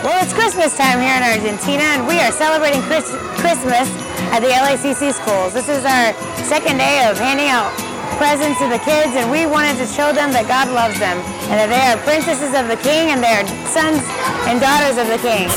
Well, it's Christmas time here in Argentina, and we are celebrating Chris Christmas at the LACC schools. This is our second day of handing out presents to the kids, and we wanted to show them that God loves them, and that they are princesses of the King, and they are sons and daughters of the King.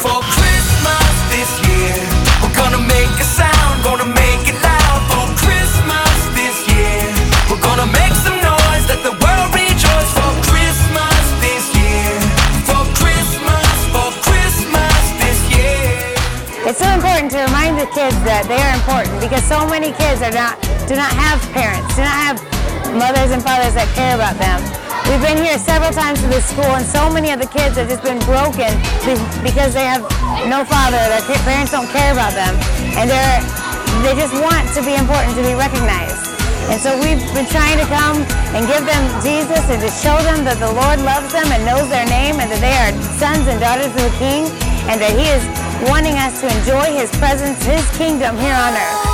So important to remind the kids that they are important because so many kids are not do not have parents, do not have mothers and fathers that care about them. We've been here several times to this school, and so many of the kids have just been broken because they have no father. Their parents don't care about them, and they're they just want to be important, to be recognized. And so we've been trying to come and give them Jesus and to show them that the Lord loves them and knows their name and that they are sons and daughters of the King and that He is wanting us to enjoy His presence, His kingdom here on earth.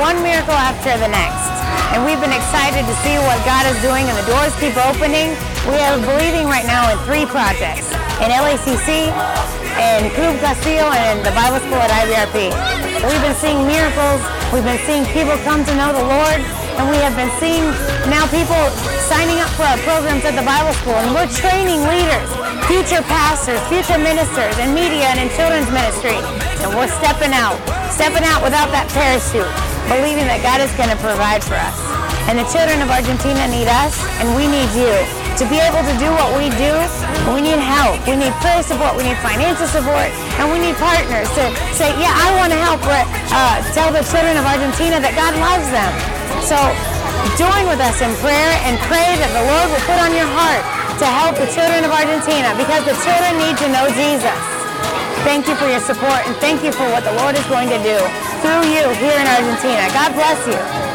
One miracle after the next, and we've been excited to see what God is doing, and the doors keep opening. We are believing right now in three projects in LACC, in Club Castillo, and in the Bible School at IBRP. We've been seeing miracles, we've been seeing people come to know the Lord, and we have been seeing now people signing up for our programs at the Bible School, and we're training leaders, future pastors, future ministers, in media and in children's ministry, and we're stepping out, stepping out without that parachute, believing that God is going to provide for us. And the children of Argentina need us, and we need you. To be able to do what we do, we need help. We need prayer support. We need financial support, and we need partners to say, "Yeah, I want to help." Uh, tell the children of Argentina that God loves them. So, join with us in prayer and pray that the Lord will put on your heart to help the children of Argentina, because the children need to know Jesus. Thank you for your support, and thank you for what the Lord is going to do through you here in Argentina. God bless you.